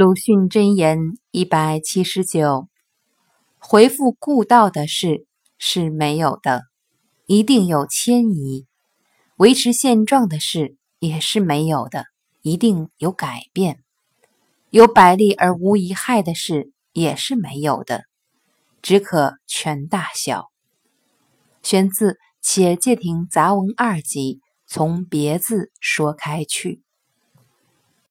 鲁迅箴言一百七十九：回复故道的事是没有的，一定有迁移；维持现状的事也是没有的，一定有改变；有百利而无一害的事也是没有的，只可全大小。选自《且介亭杂文二集》，从别字说开去。